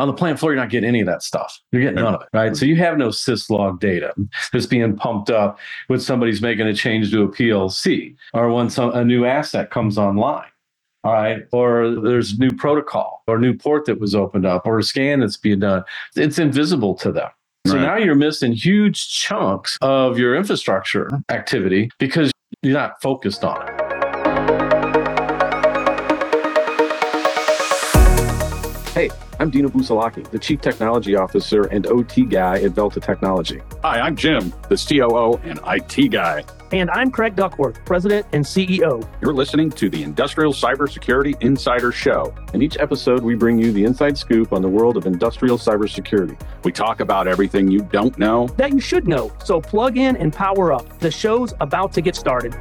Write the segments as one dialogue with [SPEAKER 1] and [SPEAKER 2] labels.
[SPEAKER 1] On the plant floor, you're not getting any of that stuff. You're getting none of it, right? So you have no syslog data that's being pumped up when somebody's making a change to a PLC or when some, a new asset comes online. All right. Or there's new protocol or new port that was opened up or a scan that's being done. It's invisible to them. So right. now you're missing huge chunks of your infrastructure activity because you're not focused on it. Hey, I'm Dino Busalachi, the Chief Technology Officer and OT guy at Velta Technology.
[SPEAKER 2] Hi, I'm Jim, the COO and IT guy.
[SPEAKER 3] And I'm Craig Duckworth, President and CEO.
[SPEAKER 2] You're listening to the Industrial Cybersecurity Insider Show.
[SPEAKER 1] In each episode, we bring you the inside scoop on the world of industrial cybersecurity.
[SPEAKER 2] We talk about everything you don't know
[SPEAKER 3] that you should know. So plug in and power up. The show's about to get started.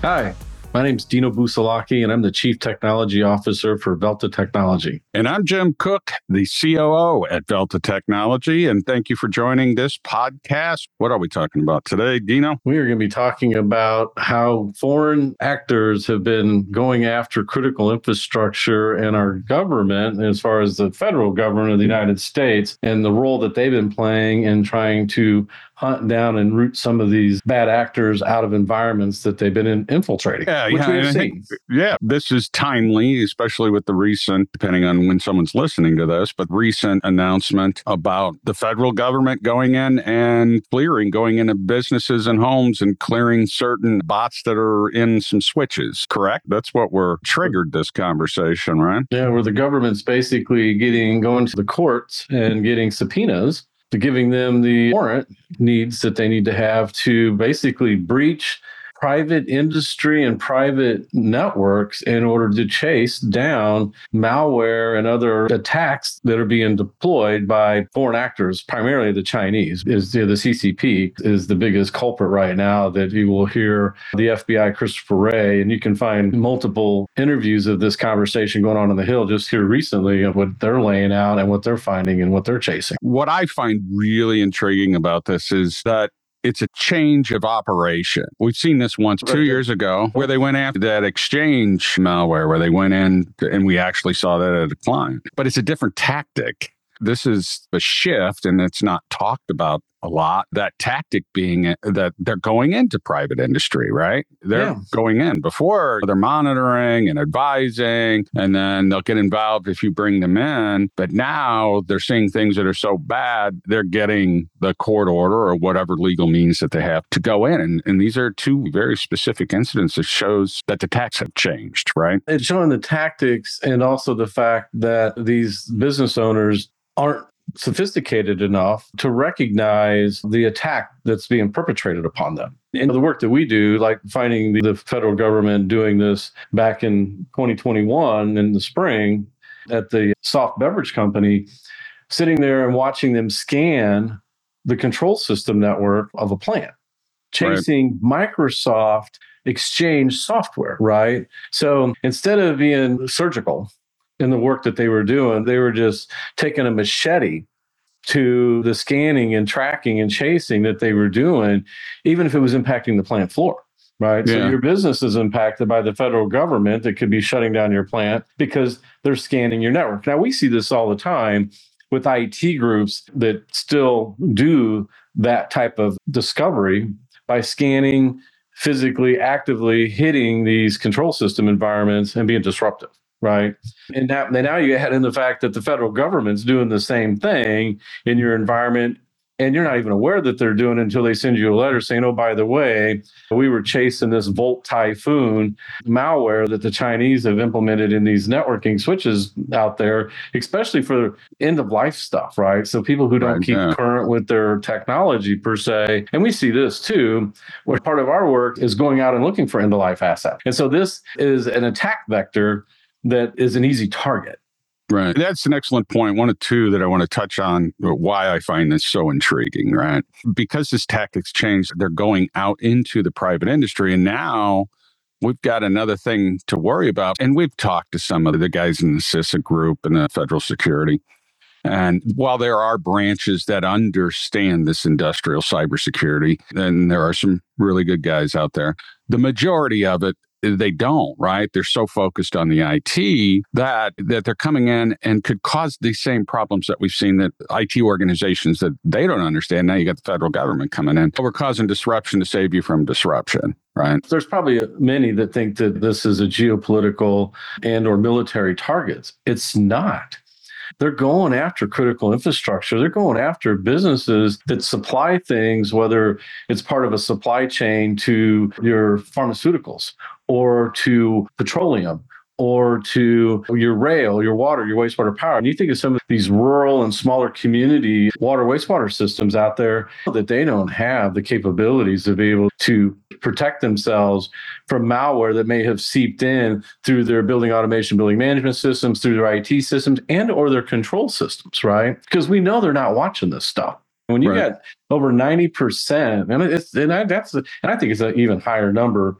[SPEAKER 1] Hi, my name is Dino Busalachi, and I'm the Chief Technology Officer for Velta Technology.
[SPEAKER 2] And I'm Jim Cook, the COO at Velta Technology. And thank you for joining this podcast. What are we talking about today, Dino?
[SPEAKER 1] We are going to be talking about how foreign actors have been going after critical infrastructure and our government, as far as the federal government of the United States, and the role that they've been playing in trying to hunt down and root some of these bad actors out of environments that they've been in, infiltrating.
[SPEAKER 2] Yeah, yeah, think, yeah. This is timely, especially with the recent, depending on when someone's listening to this, but recent announcement about the federal government going in and clearing, going into businesses and homes and clearing certain bots that are in some switches. Correct? That's what we're triggered this conversation, right?
[SPEAKER 1] Yeah, where the government's basically getting going to the courts and getting subpoenas to giving them the warrant needs that they need to have to basically breach private industry and private networks in order to chase down malware and other attacks that are being deployed by foreign actors, primarily the Chinese. Is the CCP is the biggest culprit right now that you will hear the FBI Christopher Wray, and you can find multiple interviews of this conversation going on in the Hill just here recently of what they're laying out and what they're finding and what they're chasing.
[SPEAKER 2] What I find really intriguing about this is that it's a change of operation. We've seen this once two years ago where they went after that exchange malware, where they went in and we actually saw that at a decline. But it's a different tactic. This is a shift and it's not talked about a lot. That tactic being that they're going into private industry, right? They're yeah. going in before they're monitoring and advising, and then they'll get involved if you bring them in. But now they're seeing things that are so bad, they're getting the court order or whatever legal means that they have to go in. And, and these are two very specific incidents that shows that the tax have changed, right?
[SPEAKER 1] It's showing the tactics and also the fact that these business owners aren't sophisticated enough to recognize the attack that's being perpetrated upon them. And the work that we do, like finding the federal government doing this back in 2021 in the spring at the soft beverage company, sitting there and watching them scan the control system network of a plant, chasing right. Microsoft Exchange software, right? So instead of being surgical in the work that they were doing. They were just taking a machete to the scanning and tracking and chasing that they were doing, even if it was impacting the plant floor. Right. Yeah. So your business is impacted by the federal government that could be shutting down your plant because they're scanning your network. Now, we see this all the time with IT groups that still do that type of discovery by scanning physically, actively hitting these control system environments and being disruptive right? And now, now you add in the fact that the federal government's doing the same thing in your environment, and you're not even aware that they're doing it until they send you a letter saying, "Oh, by the way, we were chasing this Volt Typhoon malware that the Chinese have implemented in these networking switches out there, especially for end of life stuff, right? So people who don't right, keep yeah. current with their technology per se, and we see this too. Where part of our work is going out and looking for end of life assets, and so this is an attack vector that is an easy target.
[SPEAKER 2] Right. That's an excellent point. One of two that I want to touch on why I find this so intriguing, right? Because this tactics changed, they're going out into the private industry. And now we've got another thing to worry about. And we've talked to some of the guys in the CISA group and the federal security. And while there are branches that understand this industrial cybersecurity, and there are some really good guys out there, the majority of it they don't, right? They're so focused on the IT that that they're coming in and could cause these same problems that we've seen that IT organizations that they don't understand. Now you got the federal government coming in. We're causing disruption to save you from disruption. Right.
[SPEAKER 1] There's probably many that think that this is a geopolitical and or military targets. It's not they're going after critical infrastructure. They're going after businesses that supply things, whether it's part of a supply chain to your pharmaceuticals or to petroleum or to your rail, your water, your wastewater power. And you think of some of these rural and smaller community water wastewater systems out there that they don't have the capabilities to be able to protect themselves from malware that may have seeped in through their building automation, building management systems, through their IT systems and or their control systems, right? Because we know they're not watching this stuff. When you right. got over 90%, and it's and I, that's and I think it's an even higher number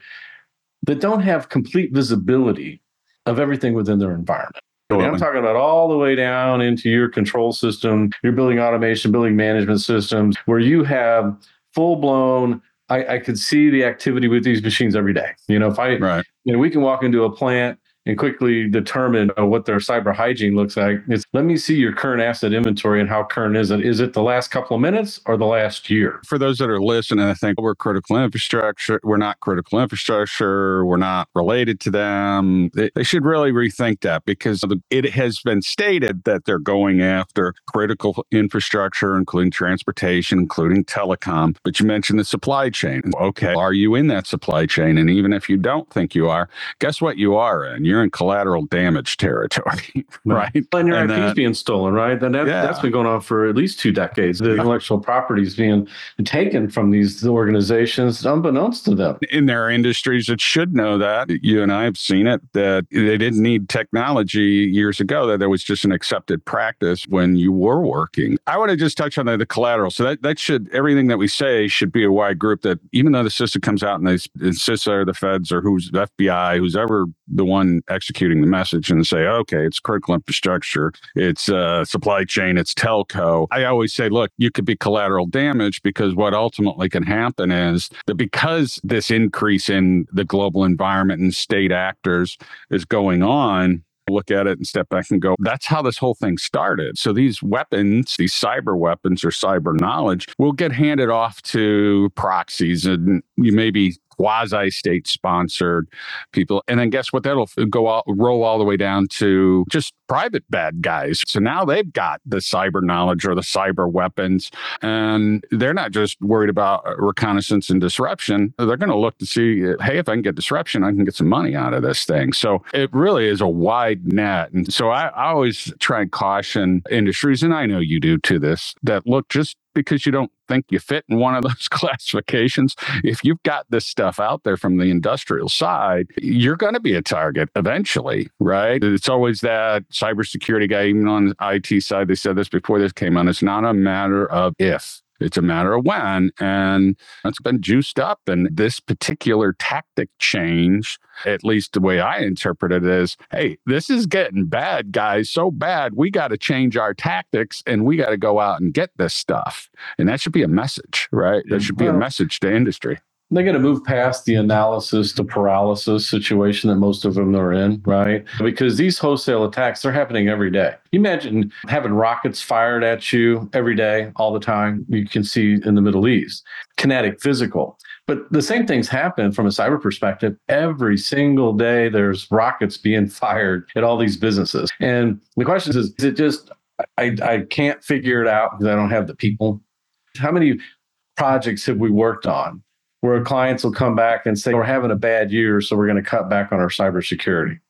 [SPEAKER 1] that don't have complete visibility of everything within their environment. I'm talking about all the way down into your control system, your building automation, building management systems, where you have full blown. I, I could see the activity with these machines every day. You know, if I, right. you know, we can walk into a plant and quickly determine uh, what their cyber hygiene looks like. It's let me see your current asset inventory and how current is it? Is it the last couple of minutes or the last year?
[SPEAKER 2] For those that are listening, I think we're critical infrastructure. We're not critical infrastructure. We're not related to them. They, they should really rethink that because it has been stated that they're going after critical infrastructure, including transportation, including telecom. But you mentioned the supply chain. Okay, are you in that supply chain? And even if you don't think you are, guess what you are in? You're you're in collateral damage territory, right?
[SPEAKER 1] And your and IP's uh, being stolen, right? And that, yeah. that's been going on for at least two decades. The intellectual property is being taken from these organizations unbeknownst to them.
[SPEAKER 2] In their industries that should know that. You and I have seen it, that they didn't need technology years ago, that there was just an accepted practice when you were working. I want to just touch on the, the collateral. So that, that should, everything that we say should be a wide group that even though the system comes out and they, the CISA or the feds or who's the FBI, who's ever the one executing the message and say, okay, it's critical infrastructure, it's uh, supply chain, it's telco. I always say, look, you could be collateral damage because what ultimately can happen is that because this increase in the global environment and state actors is going on, look at it and step back and go, that's how this whole thing started. So these weapons, these cyber weapons or cyber knowledge will get handed off to proxies and you maybe quasi state sponsored people. And then guess what? That'll go all, roll all the way down to just private bad guys. So now they've got the cyber knowledge or the cyber weapons, and they're not just worried about uh, reconnaissance and disruption. They're going to look to see, uh, hey, if I can get disruption, I can get some money out of this thing. So it really is a wide net. And so I, I always try and caution industries, and I know you do to this, that look, just because you don't think you fit in one of those classifications. If you've got this stuff out there from the industrial side, you're going to be a target eventually, right? It's always that cybersecurity guy, even on the IT side, they said this before this came on. It's not a matter of if, it's a matter of when. And it's been juiced up. And this particular tactic change, at least the way I interpret it, is hey, this is getting bad, guys. So bad. We got to change our tactics and we got to go out and get this stuff. And that should be a message, right? That should be a message to industry
[SPEAKER 1] they got to move past the analysis to paralysis situation that most of them are in, right? Because these wholesale attacks, they're happening every day. Imagine having rockets fired at you every day, all the time. You can see in the Middle East, kinetic, physical. But the same things happen from a cyber perspective. Every single day, there's rockets being fired at all these businesses. And the question is, is it just, I, I can't figure it out because I don't have the people. How many projects have we worked on where clients will come back and say, We're having a bad year, so we're going to cut back on our cybersecurity.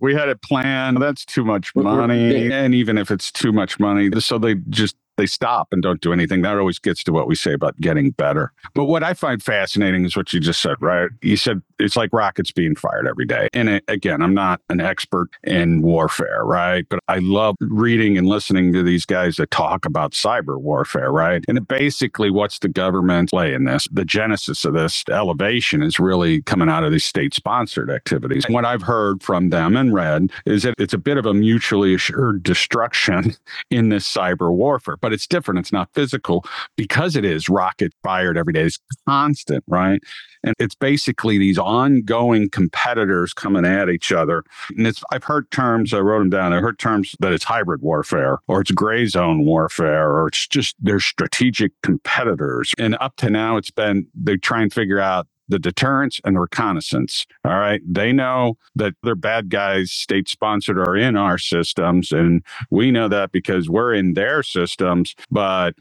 [SPEAKER 2] We had it planned. That's too much money. And even if it's too much money, so they just they stop and don't do anything. That always gets to what we say about getting better. But what I find fascinating is what you just said, right? You said it's like rockets being fired every day. And it, again, I'm not an expert in warfare, right? But I love reading and listening to these guys that talk about cyber warfare, right? And basically, what's the government play in this? The genesis of this elevation is really coming out of these state sponsored activities. And what I've heard from them and read is that it's a bit of a mutually assured destruction in this cyber warfare but it's different. It's not physical because it is rocket fired every day. It's constant, right? And it's basically these ongoing competitors coming at each other. And it's, I've heard terms, I wrote them down. I heard terms that it's hybrid warfare or it's gray zone warfare or it's just they're strategic competitors. And up to now, it's been they try and figure out the deterrence and the reconnaissance. All right. They know that their bad guys, state sponsored, are in our systems. And we know that because we're in their systems, but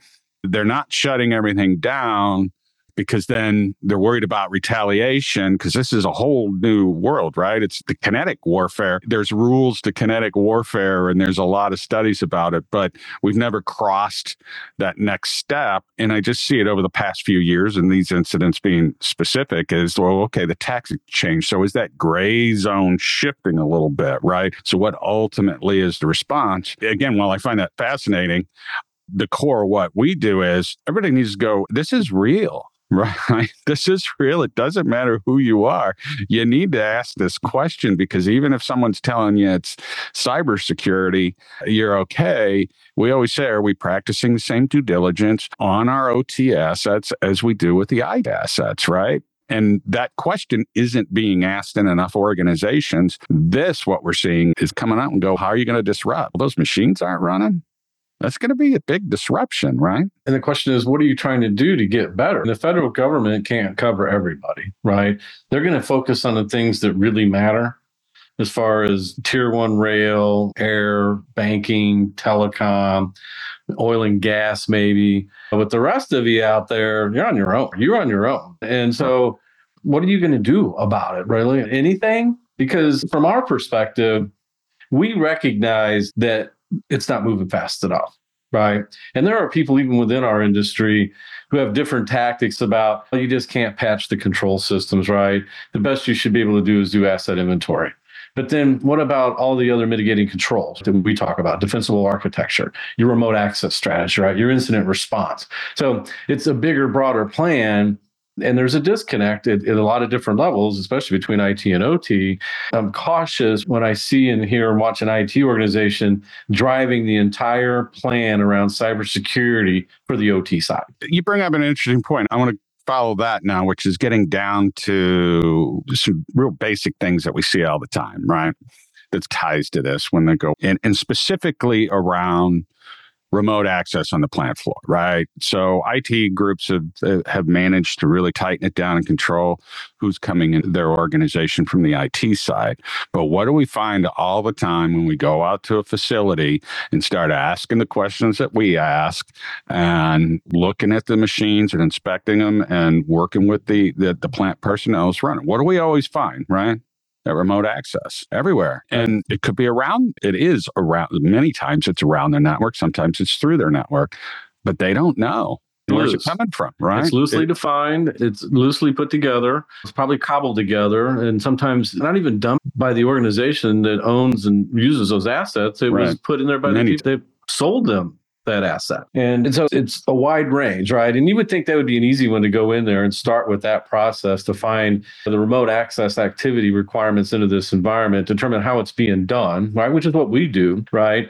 [SPEAKER 2] they're not shutting everything down because then they're worried about retaliation because this is a whole new world, right? It's the kinetic warfare. There's rules to kinetic warfare and there's a lot of studies about it, but we've never crossed that next step. And I just see it over the past few years and these incidents being specific is, well, okay, the tactic changed. So is that gray zone shifting a little bit, right? So what ultimately is the response? Again, while I find that fascinating, the core of what we do is everybody needs to go, this is real Right. This is real. It doesn't matter who you are. You need to ask this question because even if someone's telling you it's cybersecurity, you're okay. We always say, are we practicing the same due diligence on our OT assets as we do with the IT assets, right? And that question isn't being asked in enough organizations. This, what we're seeing, is coming out and go, how are you going to disrupt? Those machines aren't running that's going to be a big disruption, right?
[SPEAKER 1] And the question is, what are you trying to do to get better? The federal government can't cover everybody, right? They're going to focus on the things that really matter as far as tier one rail, air, banking, telecom, oil and gas, maybe. But the rest of you out there, you're on your own. You're on your own. And so, what are you going to do about it, really? Anything? Because from our perspective, we recognize that it's not moving fast enough right? And there are people even within our industry who have different tactics about well, you just can't patch the control systems right? The best you should be able to do is do asset inventory. But then what about all the other mitigating controls that we talk about? Defensible architecture your remote access strategy right? Your incident response. So it's a bigger broader plan and there's a disconnect at, at, a lot of different levels, especially between IT and OT. I'm cautious when I see and hear and watch an IT organization driving the entire plan around cybersecurity for the OT side.
[SPEAKER 2] You bring up an interesting point. I want to follow that now, which is getting down to some real basic things that we see all the time, right? That ties to this when they go in, and specifically around remote access on the plant floor, right? So IT groups have uh, have managed to really tighten it down and control who's coming in their organization from the IT side. But what do we find all the time when we go out to a facility and start asking the questions that we ask and looking at the machines and inspecting them and working with the the, the plant personnel is running? What do we always find, right? That remote access everywhere. And it could be around, it is around, many times it's around their network, sometimes it's through their network, but they don't know. Where's it coming from, right?
[SPEAKER 1] It's loosely it, defined. It's loosely put together. It's probably cobbled together, and sometimes not even done by the organization that owns and uses those assets. It right. was put in there by Many the people. They sold them that asset. And, and so it's a wide range, right? And you would think that would be an easy one to go in there and start with that process to find the remote access activity requirements into this environment, determine how it's being done, right? Which is what we do, right?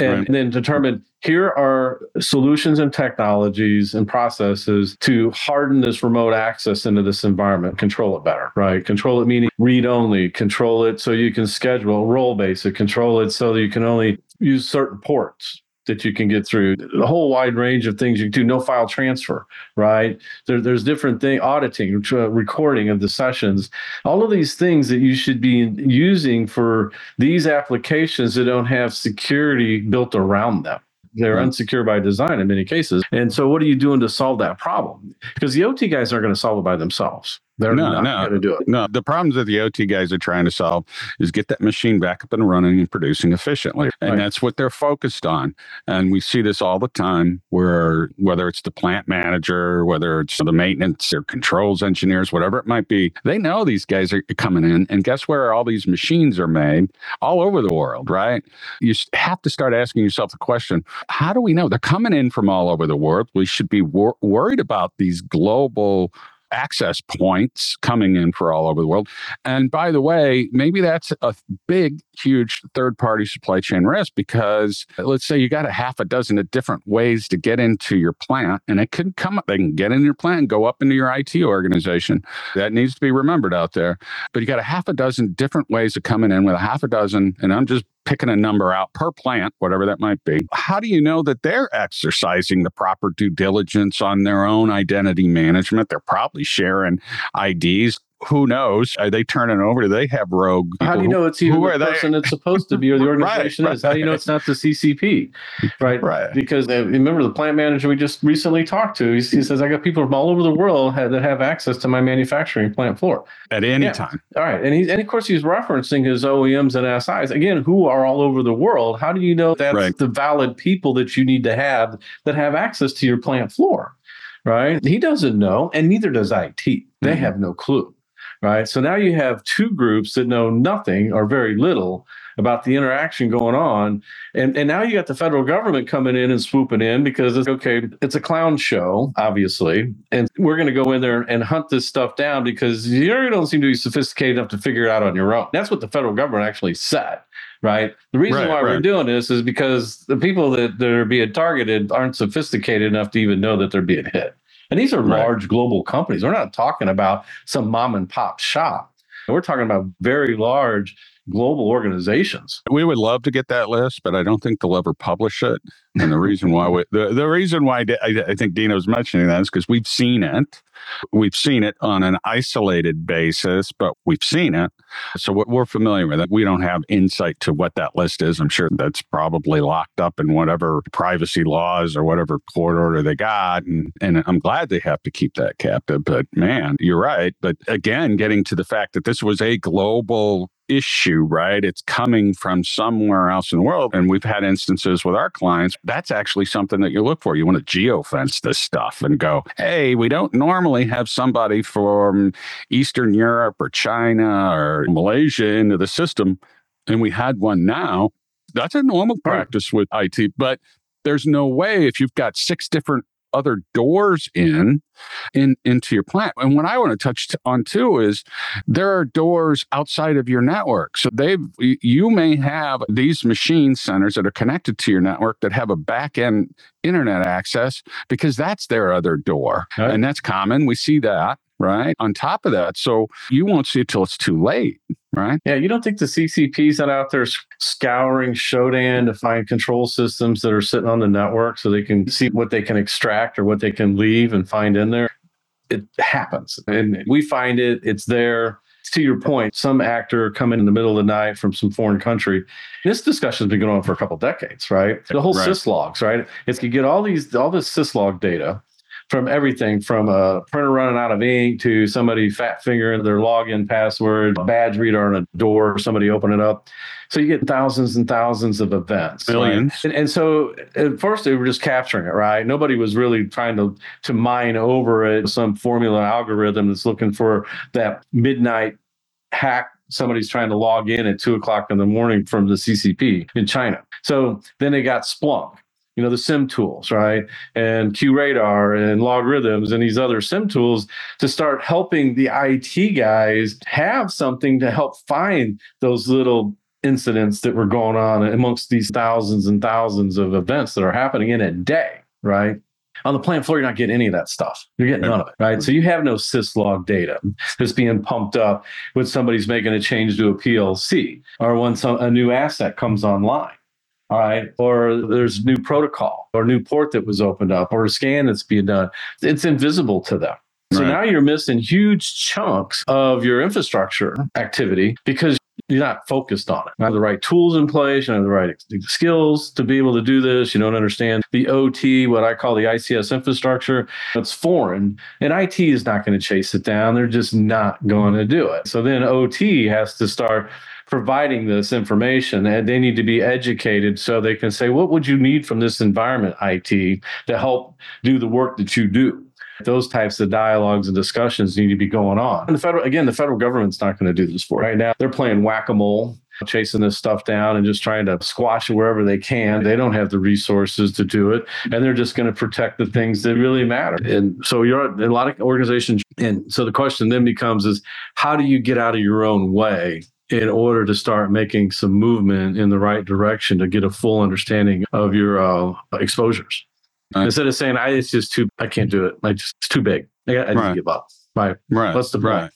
[SPEAKER 1] And, right. and then determine here are solutions and technologies and processes to harden this remote access into this environment, control it better, right? Control it meaning read only, control it so you can schedule role basic, control it so that you can only use certain ports, that you can get through. The whole wide range of things you can do. No file transfer right? There, there's different thing auditing recording of the sessions. All of these things that you should be using for these applications that don't have security built around them. They're mm-hmm. unsecure by design in many cases. And so what are you doing to solve that problem? Because the ot guys aren't going to solve it by themselves they're no, not no, going to do it.
[SPEAKER 2] No, the problems that the OT guys are trying to solve is get that machine back up and running and producing efficiently. And right. that's what they're focused on. And we see this all the time where whether it's the plant manager, whether it's the maintenance or controls engineers, whatever it might be, they know these guys are coming in. And guess where all these machines are made? All over the world, right? You have to start asking yourself the question how do we know? They're coming in from all over the world. We should be wor- worried about these global access points coming in for all over the world. And by the way, maybe that's a big, huge third party supply chain risk because let's say you got a half a dozen of different ways to get into your plant and it can come up, they can get in your plant and go up into your IT organization. That needs to be remembered out there. But you got a half a dozen different ways of coming in with a half a dozen, and I'm just picking a number out per plant, whatever that might be. How do you know that they're exercising the proper due diligence on their own identity management? They're probably sharing IDs who knows? Are they turning over? Do they have rogue?
[SPEAKER 1] How do you know it's even the person they? that's supposed to be or the organization right, is? How do you know it's not the CCP? Right.
[SPEAKER 2] Right.
[SPEAKER 1] Because uh, remember the plant manager we just recently talked to, he, he, says, I got people from all over the world have, that have access to my manufacturing plant floor.
[SPEAKER 2] At any yeah. time.
[SPEAKER 1] All right. And, he, and of course, he's referencing his OEMs and SIs. Again, who are all over the world. How do you know that's right. the valid people that you need to have that have access to your plant floor? Right. He doesn't know, and neither does IT. They mm-hmm. have no clue right? So now you have two groups that know nothing or very little about the interaction going on. And, and now you got the federal government coming in and swooping in because it's okay, it's a clown show, obviously. And we're going to go in there and hunt this stuff down because you don't seem to be sophisticated enough to figure it out on your own. That's what the federal government actually said. Right. The reason right, why right. we're doing this is because the people that, that are being targeted aren't sophisticated enough to even know that they're being hit. And these are right. large global companies. We're not talking about some mom and pop shop. We're talking about very large global organizations.
[SPEAKER 2] We would love to get that list, but I don't think they'll ever publish it. And the reason why we, the, the reason why I, I think Dino's mentioning that is because we've seen it. We've seen it on an isolated basis, but we've seen it. So we're familiar with it. We don't have insight to what that list is. I'm sure that's probably locked up in whatever privacy laws or whatever court order they got. And, and I'm glad they have to keep that captive. But man, you're right. But again, getting to the fact that this was a global issue, right? It's coming from somewhere else in the world. And we've had instances with our clients. That's actually something that you look for. You want to geofence this stuff and go, hey, we don't normally have somebody from Eastern Europe or China or Malaysia into the system. And we had one now. That's a normal practice with IT, but there's no way if you've got six different other doors in, in into your plant. And what I want to touch on too is there are doors outside of your network. So they you may have these machine centers that are connected to your network that have a back end internet access because that's their other door. Right. And that's common. We see that right? On top of that, so you won't see it till it's too late, right?
[SPEAKER 1] Yeah, you don't think the CCP's not out there scouring Shodan to find control systems that are sitting on the network so they can see what they can extract or what they can leave and find in there? It happens, and we find it. It's there. To your point, some actor coming in the middle of the night from some foreign country. This discussion's been going on for a couple decades, right? The whole right. syslogs, right? It's you get all these all this syslog data from everything from a printer running out of ink to somebody fat fingering their login password, a badge reader on a door, somebody open it up. So you get thousands and thousands of events.
[SPEAKER 2] Millions.
[SPEAKER 1] Right? And, and, so at first they were just capturing it, right? Nobody was really trying to, to mine over it, some formula algorithm that's looking for that midnight hack somebody's trying to log in at two o'clock in the morning from the CCP in China. So then they got Splunk you know the SIEM tools right and QRadar and LogRhythms and these other SIEM tools to start helping the it guys have something to help find those little incidents that were going on amongst these thousands and thousands of events that are happening in a day right on the plant floor, you're not getting any of that stuff. You're getting none of it, right? So you have no syslog data that's being pumped up when somebody's making a change to a PLC or when some, a new asset comes online all right. Or there's new protocol or new port that was opened up or a scan that's being done. It's invisible to them. So right. now you're missing huge chunks of your infrastructure activity because you're not focused on it. You have the right tools in place, you have the right skills to be able to do this. You don't understand the OT, what I call the ICS infrastructure. It's foreign, and IT is not going to chase it down. They're just not going to do it. So then OT has to start providing this information and they need to be educated so they can say what would you need from this environment IT to help do the work that you do those types of dialogues and discussions need to be going on and the federal again the federal government's not going to do this for right now they're playing whack-a-mole chasing this stuff down and just trying to squash it wherever they can. They don't have the resources to do it, and they're just going to protect the things that really matter. And so you're a lot of organizations, and so the question then becomes: is how do you get out of your own way in order to start making some movement in the right direction to get a full understanding of your uh, exposures? Right. Instead of saying, "I it's just too, I can't do it. I just it's too big. I, I right. give up." Right. Right. What's the point? Right.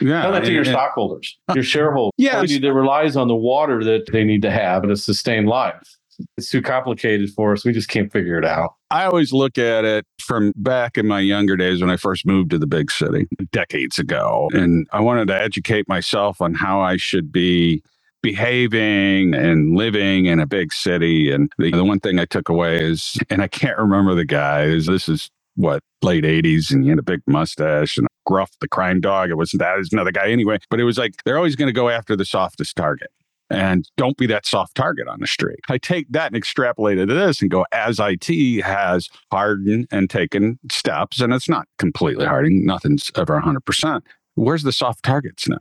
[SPEAKER 1] Yeah. Tell that to your stockholders, your shareholders. Yeah. That relies on the water that they need to have to sustain life. It's too complicated for us. We just can't figure it out.
[SPEAKER 2] I always look at it from back in my younger days when I first moved to the big city decades ago. And I wanted to educate myself on how I should be behaving and living in a big city. And the, the one thing I took away is, and I can't remember the guy, is this is what late 80s and he had a big mustache and gruff the crime dog it wasn't that it was another guy anyway but it was like they're always going to go after the softest target and don't be that soft target on the street. I take that and extrapolate it to this and go, as IT has hardened and taken steps, and it's not completely hardened, nothing's ever 100%. Where's the soft targets now?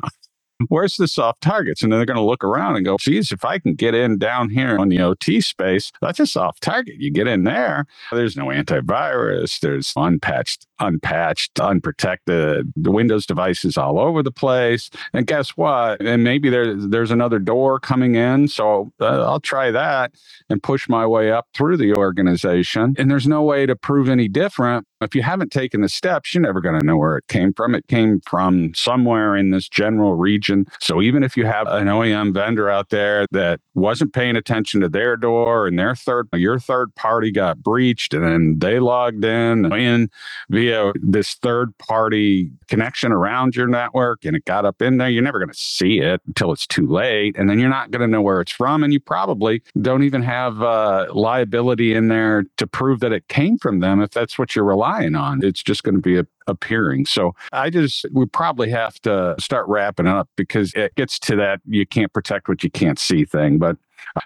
[SPEAKER 2] where's the soft targets? And then they're going to look around and go, geez, if I can get in down here on the OT space, that's a soft target. You get in there, there's no antivirus, there's unpatched, unpatched, unprotected the Windows devices all over the place. And guess what? And maybe there's there's another door coming in, so uh, I'll try that and push my way up through the organization. And there's no way to prove any different if you haven't taken the steps, you're never going to know where it came from. It came from somewhere in this general region. So even if you have an OEM vendor out there that wasn't paying attention to their door and their third, your third party got breached and then they logged in, in via this third party connection around your network and it got up in there, you're never going to see it until it's too late. And then you're not going to know where it's from. And you probably don't even have uh, liability in there to prove that it came from them if that's what you're relying on. It's just going to be a, appearing. So I just, we probably have to start wrapping up because it gets to that you can't protect what you can't see thing. But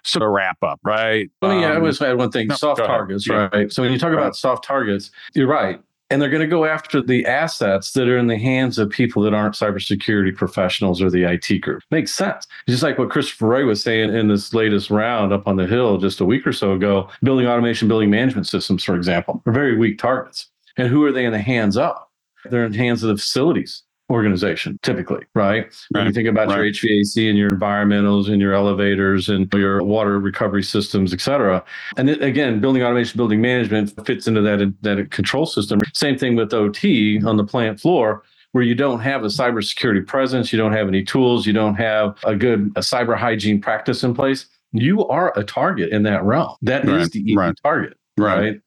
[SPEAKER 2] so to wrap up, right?
[SPEAKER 1] Well, yeah, um, I always add one thing: no, soft targets, right? So when you talk about soft targets, you're right. And they're going to go after the assets that are in the hands of people that aren't cybersecurity professionals or the IT group. Makes sense. Just like what Christopher Wray was saying in this latest round up on the Hill just a week or so ago, building automation, building management systems, for example, are very weak targets. And who are they in the hands of? They're in the hands of the facilities organization typically, right? right. When you think about right. your HVAC and your environmentals and your elevators and your water recovery systems, et cetera. And it, again, building automation, building management fits into that, that control system. Same thing with OT on the plant floor where you don't have a cybersecurity presence, you don't have any tools, you don't have a good a cyber hygiene practice in place, you are a target in that realm. That right. is the right. target. Right. right.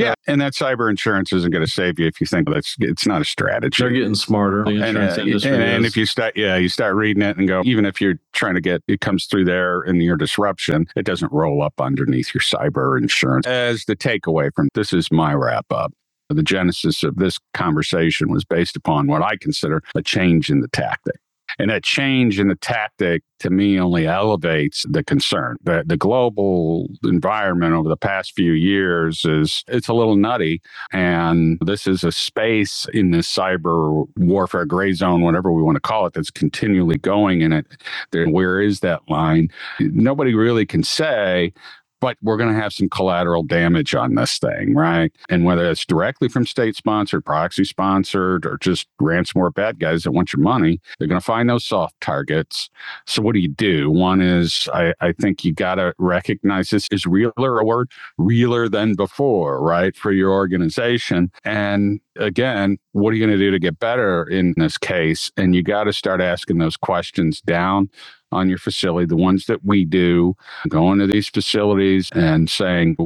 [SPEAKER 2] Yeah, and that cyber insurance isn't going to save you if you think that's it's not a strategy.
[SPEAKER 1] They're getting smarter. The
[SPEAKER 2] and, uh, and, and if you start, yeah, you start reading it and go, even if you're trying to get it comes through there in your disruption, it doesn't roll up underneath your cyber insurance. As the takeaway from this is my wrap up. The genesis of this conversation was based upon what I consider a change in the tactic. And that change in the tactic to me only elevates the concern. The, the global environment over the past few years is it's a little nutty. And this is a space in this cyber warfare gray zone, whatever we want to call it, that's continually going in it. There, where is that line? Nobody really can say but we're going to have some collateral damage on this thing, right? And whether it's directly from state sponsored, proxy sponsored, or just ransomware bad guys that want your money, they're going to find those soft targets. So what do you do? One is I, I think you got to recognize this is realer a word realer than before, right? For your organization. And again, what are you going to do to get better in this case? And you got to start asking those questions down on your facility, the ones that we do, going to these facilities and saying,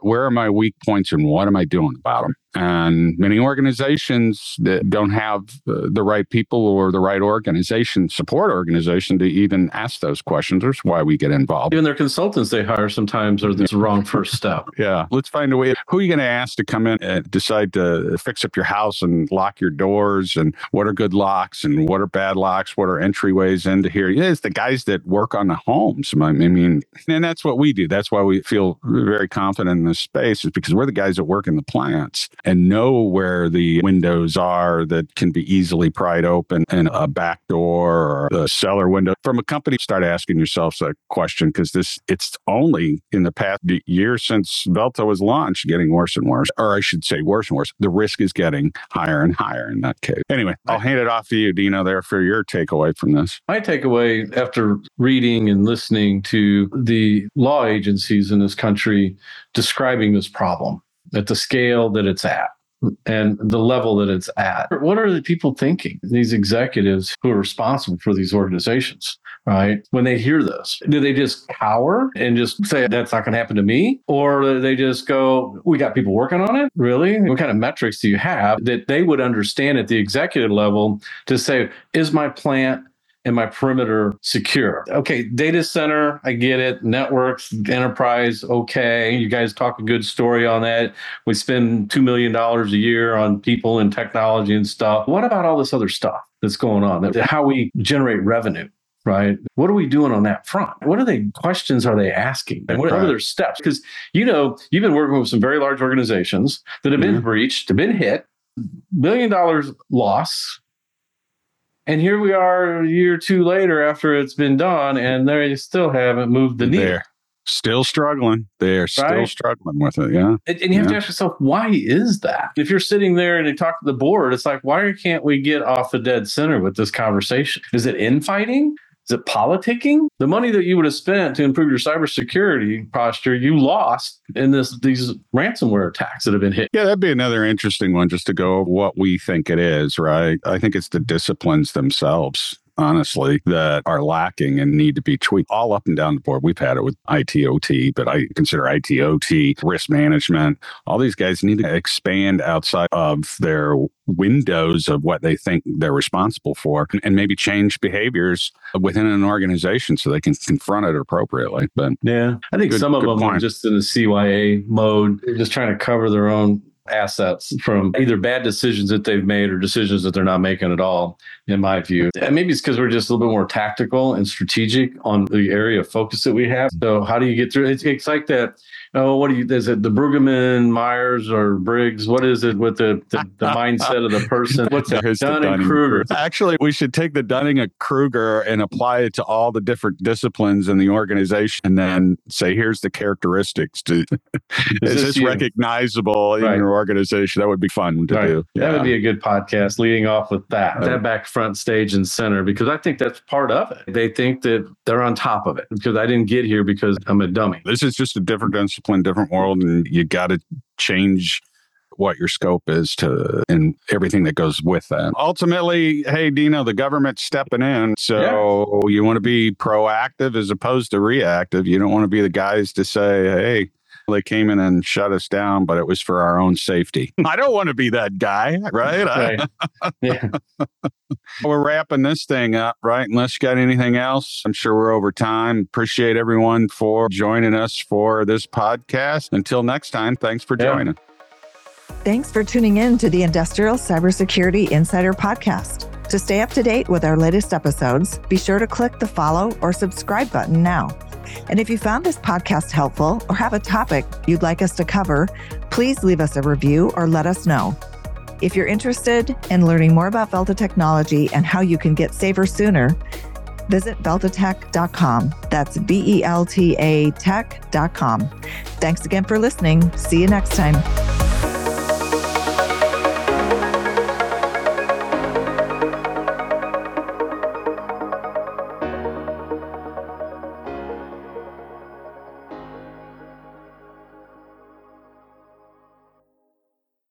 [SPEAKER 2] where are my weak points and what am I doing about them? And many organizations that don't have uh, the right people or the right organization, support organization to even ask those questions. That's why we get involved.
[SPEAKER 1] Even their consultants they hire sometimes are the wrong first step.
[SPEAKER 2] yeah. Let's find a way. Who are you going to ask to come in and decide to fix up your house and lock your doors? And what are good locks and what are bad locks? What are entryways into here? Yeah, it's the guys that work on the homes. I mean, and that's what we do. That's why we feel very confident in this space is because we're the guys that work in the plants and know where the windows are that can be easily pried open and a back door or a cellar window. From a company, start asking yourselves that question because this it's only in the past year since Velta was launched getting worse and worse. Or I should say worse and worse. The risk is getting higher and higher in that case. Anyway, I'll hand it off to you, Dino, there for your takeaway from this.
[SPEAKER 1] My takeaway after reading and listening to the law agencies in this country describing this problem at the scale that it's at and the level that it's at. What are the people thinking? These executives who are responsible for these organizations, right? When they hear this, do they just cower and just say, that's not going to happen to me? Or they just go, we got people working on it? Really? What kind of metrics do you have that they would understand at the executive level to say, is my plant and my perimeter secure. Okay, data center, I get it. Networks, enterprise, okay. You guys talk a good story on that. We spend $2 million a year on people and technology and stuff. What about all this other stuff that's going on? How we generate revenue? right? What are we doing on that front? What are the questions are they asking? And what, right. are their steps? Because you know, you've been working with some very large organizations that have been mm-hmm. breached, have been hit, billion dollars loss, and here we are a year or two later after it's been done, and they still haven't moved the needle.
[SPEAKER 2] They're still struggling. They're right? still struggling with it. Yeah.
[SPEAKER 1] And, and you have to ask yourself, why is that? If you're sitting there and you talk to the board, it's like, why can't we get off the dead center with this conversation? Is it infighting? Is it politicking? The money that you would have spent to improve your cybersecurity posture, you lost in this these ransomware attacks that have been hit.
[SPEAKER 2] Yeah, that'd be another interesting one just to go over what we think it is, right? I think it's the disciplines themselves honestly, that are lacking and need to be tweaked all up and down the board. We've had it with ITOT, but I consider ITOT, risk management. All these guys need to expand outside of their windows of what they think they're responsible for and maybe change behaviors within an organization so they can confront it appropriately. But
[SPEAKER 1] yeah, I think good, some of them point. are just in the CYA mode, They're just trying to cover their own assets from either bad decisions that they've made or decisions that they're not making at all, in my view. And maybe it's because we're just a little bit more tactical and strategic on the area of focus that we have. So how do you get through? It's, it's like that oh, what do you, is it the Brueggemann, Myers, or Briggs? What is it with the, the, the mindset of the person? What's that? Dunning Kruger.
[SPEAKER 2] Actually, we should take the Dunning Kruger and apply it to all the different disciplines in the organization and then say, here's the characteristics. To, is, is this, recognizable in right. your organization? That would be fun to right. do.
[SPEAKER 1] Yeah. That would be a good podcast leading off with that, right. that back front stage and center, because I think that's part of it. They think that they're on top of it because I didn't get here because I'm a dummy.
[SPEAKER 2] This is just a different discipline, different world, and you got to change what your scope is to and everything that goes with that. Ultimately, hey Dino, the government's stepping in. So yeah. you want to be proactive as opposed to reactive. You don't want to be the guys to say, hey, they came in and shut us down, but it was for our own safety. I don't want to be that guy, right? right. yeah. we're wrapping this thing up, right? Unless you got anything else, I'm sure we're over time. Appreciate everyone for joining us for this podcast. Until next time, thanks for joining. Yeah.
[SPEAKER 4] Thanks for tuning in to the Industrial Cybersecurity Insider Podcast. To stay up to date with our latest episodes, be sure to click the follow or subscribe button now. And if you found this podcast helpful or have a topic you'd like us to cover, please leave us a review or let us know. If you're interested in learning more about Velta technology and how you can get safer sooner, visit veltatech.com. That's V E L T A tech.com. Thanks again for listening. See you next time.